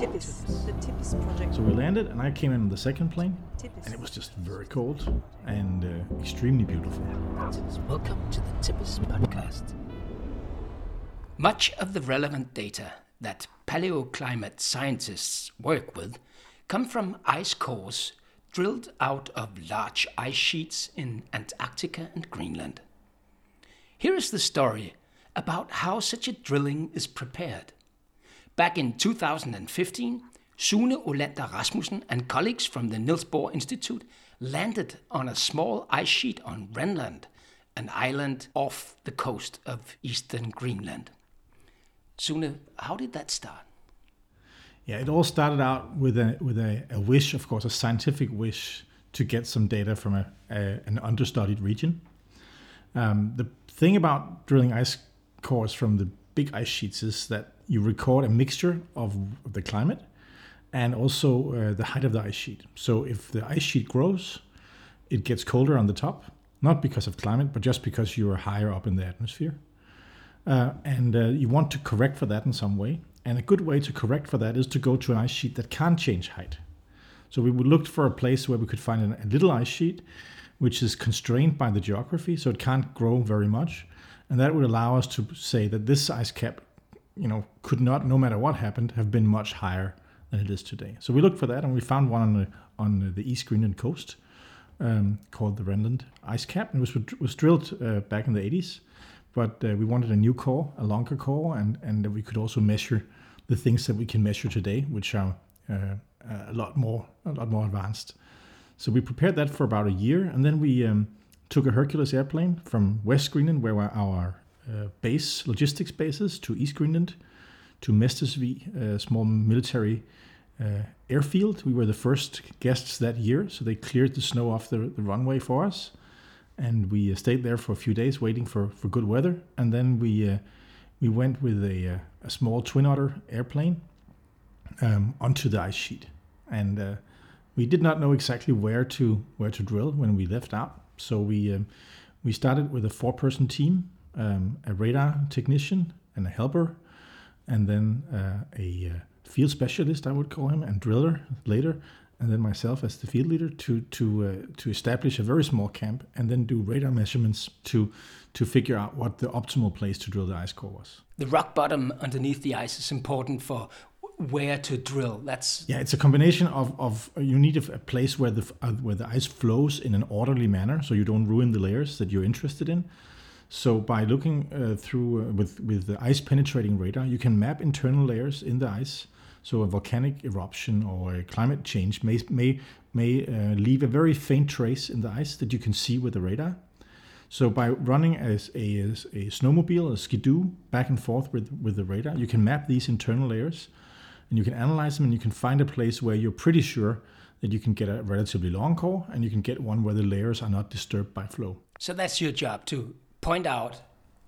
TiPES, the TiPES project. So we landed, and I came in on the second plane, TiPES. and it was just very cold and uh, extremely beautiful. Welcome to the TiPES Podcast. Much of the relevant data that paleoclimate scientists work with come from ice cores drilled out of large ice sheets in Antarctica and Greenland. Here is the story about how such a drilling is prepared. Back in 2015, Sune Olander Rasmussen and colleagues from the Niels Bohr Institute landed on a small ice sheet on Renland, an island off the coast of eastern Greenland. Sune, how did that start? Yeah, it all started out with a with a, a wish, of course, a scientific wish to get some data from a, a an understudied region. Um, the thing about drilling ice cores from the big ice sheets is that you record a mixture of, the climate and also uh, the height of the ice sheet. So if the ice sheet grows, it gets colder on the top, not because of climate, but just because you are higher up in the atmosphere. Uh, and uh, you want to correct for that in some way. And a good way to correct for that is to go to an ice sheet that can't change height. So we looked for a place where we could find a little ice sheet, which is constrained by the geography, so it can't grow very much, and that would allow us to say that this ice cap, you know, could not, no matter what happened, have been much higher than it is today. So we looked for that, and we found one on the on the East Greenland coast um, called the Renland ice cap. It was was drilled uh, back in the 80s, but uh, we wanted a new core, a longer core, and and we could also measure the things that we can measure today, which are uh, a lot more a lot more advanced. So we prepared that for about a year, and then we um, took a Hercules airplane from West Greenland, where our uh, base logistics bases, to East Greenland, to Mestersvig, a small military uh, airfield. We were the first guests that year, so they cleared the snow off the, the runway for us, and we uh, stayed there for a few days waiting for, for good weather. And then we uh, we went with a, uh, a small Twin Otter airplane um, onto the ice sheet, and uh, we did not know exactly where to where to drill when we left out. So we um, we started with a four-person team, um, a radar technician and a helper, and then uh, a uh, field specialist, I would call him, and driller later, and then myself as the field leader to to uh, to establish a very small camp and then do radar measurements to to figure out what the optimal place to drill the ice core was. The rock bottom underneath the ice is important for where to drill. That's yeah, it's a combination of, of you need a, place where the uh, where the ice flows in an orderly manner, so you don't ruin the layers that you're interested in. So by looking uh, through uh, with with the ice penetrating radar, you can map internal layers in the ice. So a volcanic eruption or a climate change may may may uh, leave a very faint trace in the ice that you can see with the radar. So by running as a, as a snowmobile, a skidoo, back and forth with, with the radar, you can map these internal layers and you can analyze them and you can find a place where you're pretty sure that you can get a relatively long core and you can get one where the layers are not disturbed by flow. So that's your job to point out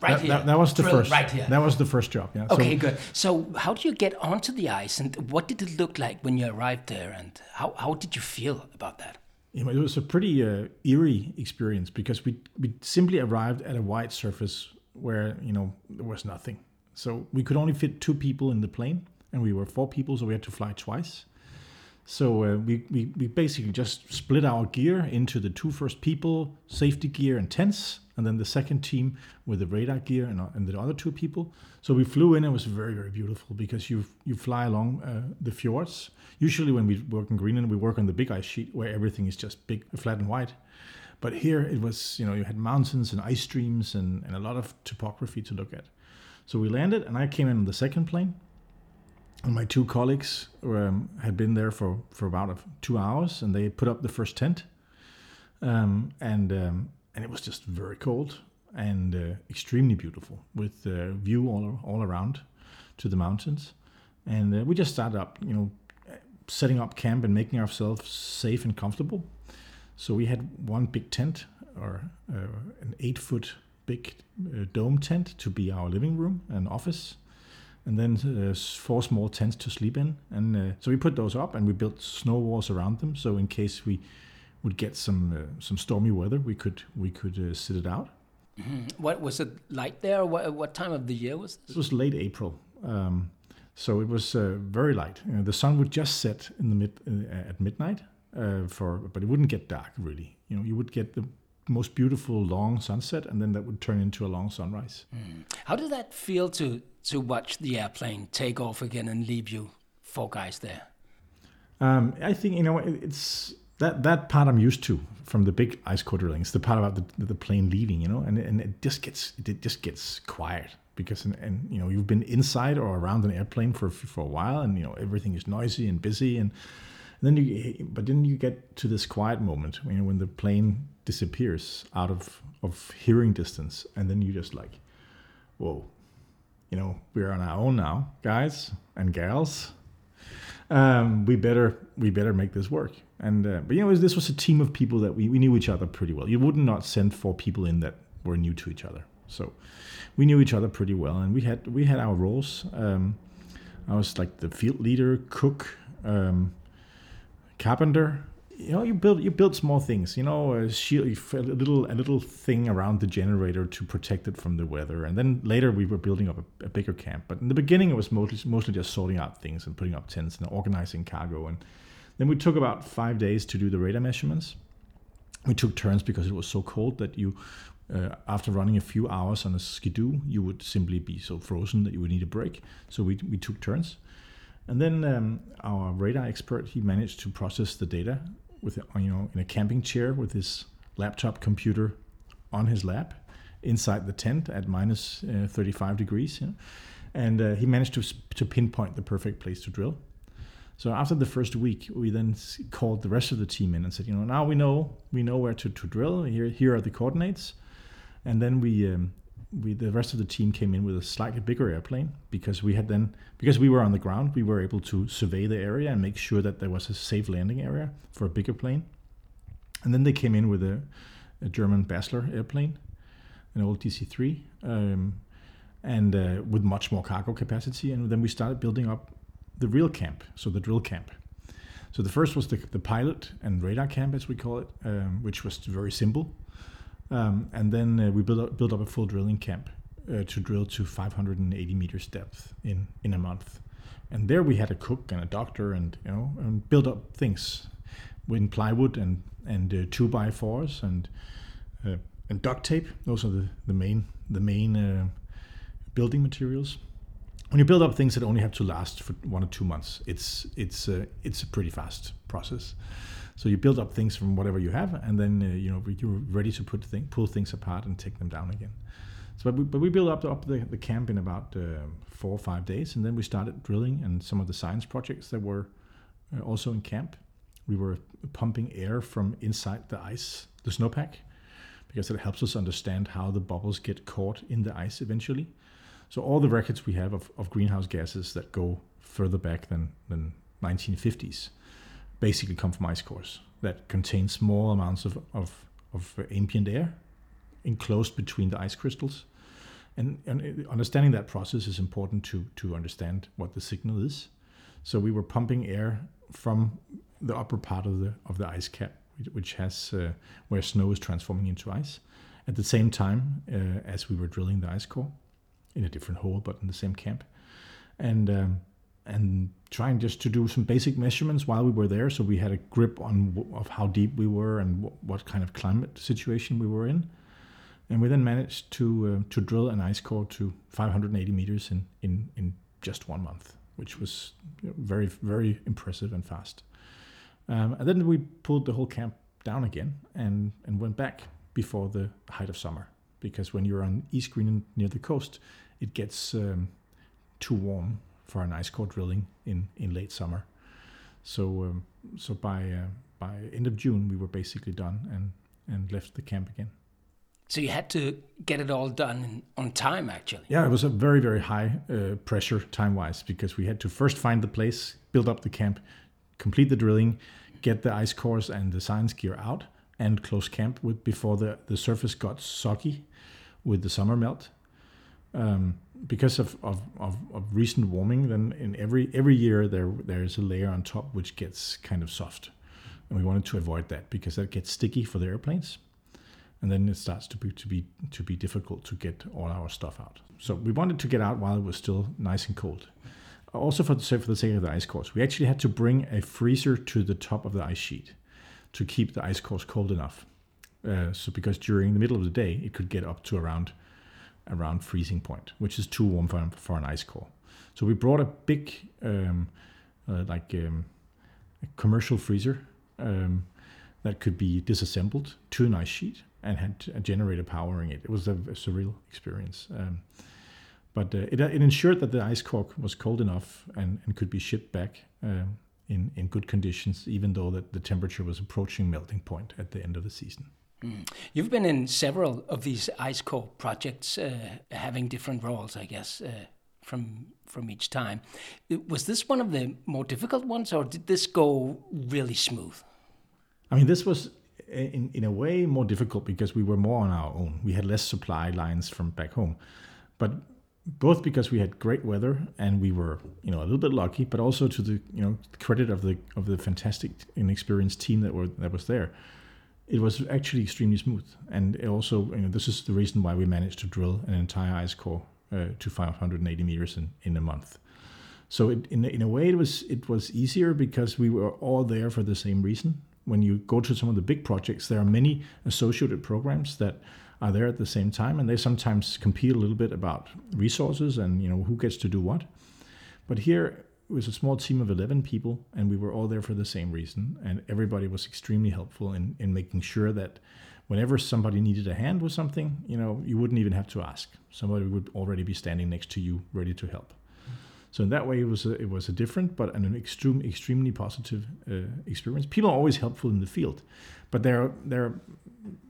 right that, here. That, that was the first. right here. That was the first job. Yeah. Okay, so, good. So how do you get onto the ice and what did it look like when you arrived there and how, how did you feel about that? You know, it was a pretty uh, eerie experience because we we simply arrived at a white surface where you know there was nothing. So we could only fit two people in the plane, and we were four people, so we had to fly twice. So uh, we, we, we basically just split our gear into the two first people, safety gear and tents, and then the second team with the radar gear and, and the other two people. So we flew in. It was very very beautiful because you you fly along uh, the fjords. Usually when we work in Greenland, we work on the big ice sheet where everything is just big, flat and white. But here it was, you know, you had mountains and ice streams and, and a lot of topography to look at. So we landed, and I came in on the second plane and my two colleagues um, had been there for, for about two hours and they put up the first tent. Um, and um, and it was just very cold and uh, extremely beautiful with uh, view all, all around to the mountains. And uh, we just started up you know setting up camp and making ourselves safe and comfortable. So we had one big tent or uh, an eight foot big uh, dome tent to be our living room and office and then uh, four small tents to sleep in. And uh, so we put those up, and we built snow walls around them. So in case we would get some uh, some stormy weather, we could we could uh, sit it out. Mm-hmm. What was it like there? What, what time of the year was this? This was late April. Um, So it was uh, very light. You know, the sun would just set in the mid uh, at midnight, uh, for but it wouldn't get dark really. You know, you would get the most beautiful long sunset, and then that would turn into a long sunrise. How did that feel to to watch the airplane take off again and leave you four guys there? Um, I think you know it's that that part I'm used to from the big ice core drillings. The part about the, the plane leaving, you know, and and it just gets it just gets quiet because and, and you know you've been inside or around an airplane for for a while, and you know everything is noisy and busy, and, then you but then you get to this quiet moment, you know, when the plane disappears out of of hearing distance, and then you just like, whoa, you know, we're on our own now, guys and gals um, we better we better make this work. And uh, but you know this was a team of people that we, we knew each other pretty well. You would not send four people in that were new to each other. So we knew each other pretty well, and we had we had our roles. Um, I was like the field leader, cook, um, carpenter. You know, you build you build small things. You know, a shield, a little a little thing around the generator to protect it from the weather. And then later we were building up a, a bigger camp. But in the beginning, it was mostly mostly just sorting out things and putting up tents and organizing cargo. And then we took about five days to do the radar measurements. We took turns because it was so cold that you, uh, after running a few hours on a skidoo, you would simply be so frozen that you would need a break. So we we took turns. And then um, our radar expert he managed to process the data with you know in a camping chair with his laptop computer on his lap inside the tent at minus, uh, 35 degrees, you know? and uh, he managed to to pinpoint the perfect place to drill. So after the first week, we then called the rest of the team in and said, you know, now we know we know where to, to drill. Here here are the coordinates, and then we um, we the rest of the team came in with a slightly bigger airplane because we had then because we were on the ground, we were able to survey the area and make sure that there was a safe landing area for a bigger plane. And then they came in with a, a German Basler airplane, an old DC-3, um, and uh, with much more cargo capacity. And then we started building up the real camp, so the drill camp. So the first was the, the pilot and radar camp, as we call it, um, which was very simple. Um, and then uh, we built up, built up a full drilling camp uh, to drill to 580 meters depth in, in a month. And there we had a cook and a doctor and you know and built up things with plywood and and uh, two by fours and uh, and duct tape. Those are the, the main the main uh, building materials. When you build up things that only have to last for one or two months, it's it's uh, it's a pretty fast process. So you build up things from whatever you have, and then uh, you know you're ready to put thing, pull things apart and take them down again. So, but we, but we built up, up the, the camp in about uh, four or five days, and then we started drilling and some of the science projects that were uh, also in camp. We were pumping air from inside the ice, the snowpack, because it helps us understand how the bubbles get caught in the ice eventually. So all the records we have of, of greenhouse gases that go further back than, than 1950s basically come from ice cores that contain small amounts of, of, of ambient air enclosed between the ice crystals. And, and understanding that process is important to, to understand what the signal is. So we were pumping air from the upper part of the of the ice cap, which has uh, where snow is transforming into ice, at the same time uh, as we were drilling the ice core, in a different hole but in the same camp, and um, and trying just to do some basic measurements while we were there, so we had a grip on of how deep we were and w- what kind of climate situation we were in, and we then managed to uh, to drill an ice core to 580 meters in in in just one month, which was very very impressive and fast. Um, and then we pulled the whole camp down again and, and went back before the height of summer. Because when you're on East Greenland near the coast, it gets um, too warm for an ice core drilling in, in late summer. So um, so by uh, by end of June we were basically done and, and left the camp again. So you had to get it all done on time, actually. Yeah, it was a very very high uh, pressure time wise because we had to first find the place, build up the camp, complete the drilling, get the ice cores and the science gear out, and close camp with before the, the surface got soggy with the summer melt. Um, because of, of, of, of recent warming, then in every every year there there is a layer on top which gets kind of soft, and we wanted to avoid that because that gets sticky for the airplanes, and then it starts to be to be to be difficult to get all our stuff out. So we wanted to get out while it was still nice and cold also for the, for the sake of the ice cores, we actually had to bring a freezer to the top of the ice sheet to keep the ice cores cold enough. Uh, so because during the middle of the day, it could get up to around around freezing point, which is too warm for, for an ice core. So we brought a big um, uh, like um, a commercial freezer um, that could be disassembled to an ice sheet and had a generator powering it. It was a, a surreal experience. Um, but uh, it, it ensured that the ice core was cold enough and, and could be shipped back um, in, in good conditions, even though that the temperature was approaching melting point at the end of the season. Mm. You've been in several of these ice core projects, uh, having different roles, I guess, uh, from from each time. Was this one of the more difficult ones, or did this go really smooth? I mean, this was in in a way more difficult because we were more on our own. We had less supply lines from back home, but both because we had great weather and we were you know a little bit lucky, but also to the you know credit of the of the fantastic and experienced team that were that was there. It was actually extremely smooth, and also you know this is the reason why we managed to drill an entire ice core uh, to 580 meters in, in a month. So it, in in a way it was it was easier because we were all there for the same reason. When you go to some of the big projects, there are many associated programs that are there at the same time, and they sometimes compete a little bit about resources and you know who gets to do what. But here it was a small team of 11 people, and we were all there for the same reason, and everybody was extremely helpful in, in making sure that whenever somebody needed a hand with something, you know, you wouldn't even have to ask. Somebody would already be standing next to you, ready to help. So in that way, it was a, it was a different but an extreme, extremely positive uh, experience. People are always helpful in the field, but there there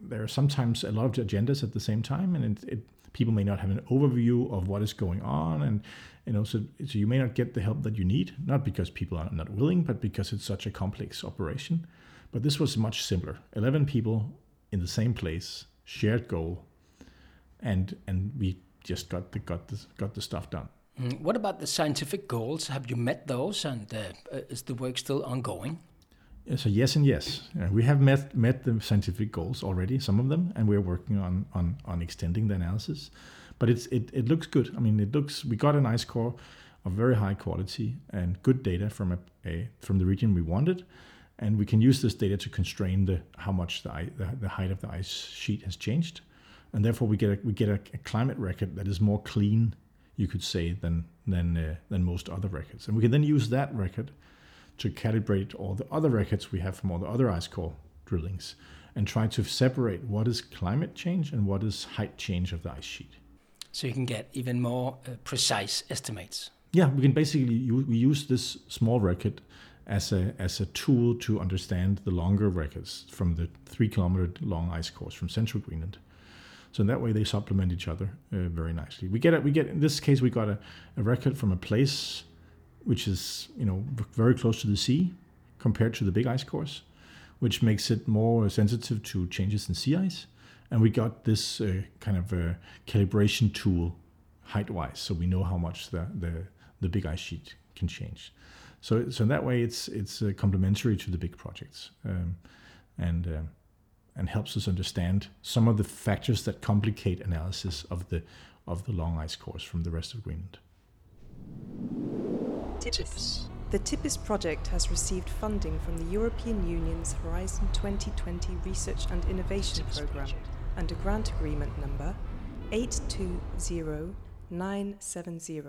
there are sometimes a lot of agendas at the same time, and it, it, people may not have an overview of what is going on, and you know, so so you may not get the help that you need, not because people are not willing, but because it's such a complex operation. But this was much simpler. Eleven people in the same place, shared goal, and and we just got the got the got the stuff done. Mm, what about the scientific goals? Have you met those, and uh, uh is the work still ongoing? So yes and yes, uh, we have met met the scientific goals already, some of them, and we're working on on on extending the analysis. But it's it, it looks good. I mean, it looks we got an ice core of very high quality and good data from a, a from the region we wanted and we can use this data to constrain the how much the, the, the height of the ice sheet has changed, and therefore we get a, we get a, a climate record that is more clean, you could say, than than uh, than most other records, and we can then use that record to calibrate all the other records we have from all the other ice core drillings, and try to separate what is climate change and what is height change of the ice sheet. So you can get even more uh, precise estimates. Yeah, we can basically we use this small record as a as a tool to understand the longer records from the three kilometer long ice cores from central Greenland. So in that way, they supplement each other uh, very nicely. We get a, we get in this case we got a, a record from a place which is you know very close to the sea compared to the big ice cores, which makes it more sensitive to changes in sea ice. And we got this uh, kind of a calibration tool height wise, so we know how much the, the the big ice sheet can change. So, so in that way, it's it's uh, complementary to the big projects, um, and uh, and helps us understand some of the factors that complicate analysis of the of the long ice cores from the rest of Greenland. TiPES. The TiPES project has received funding from the European Union's Horizon 2020 Research and Innovation Programme under grant agreement number 820970.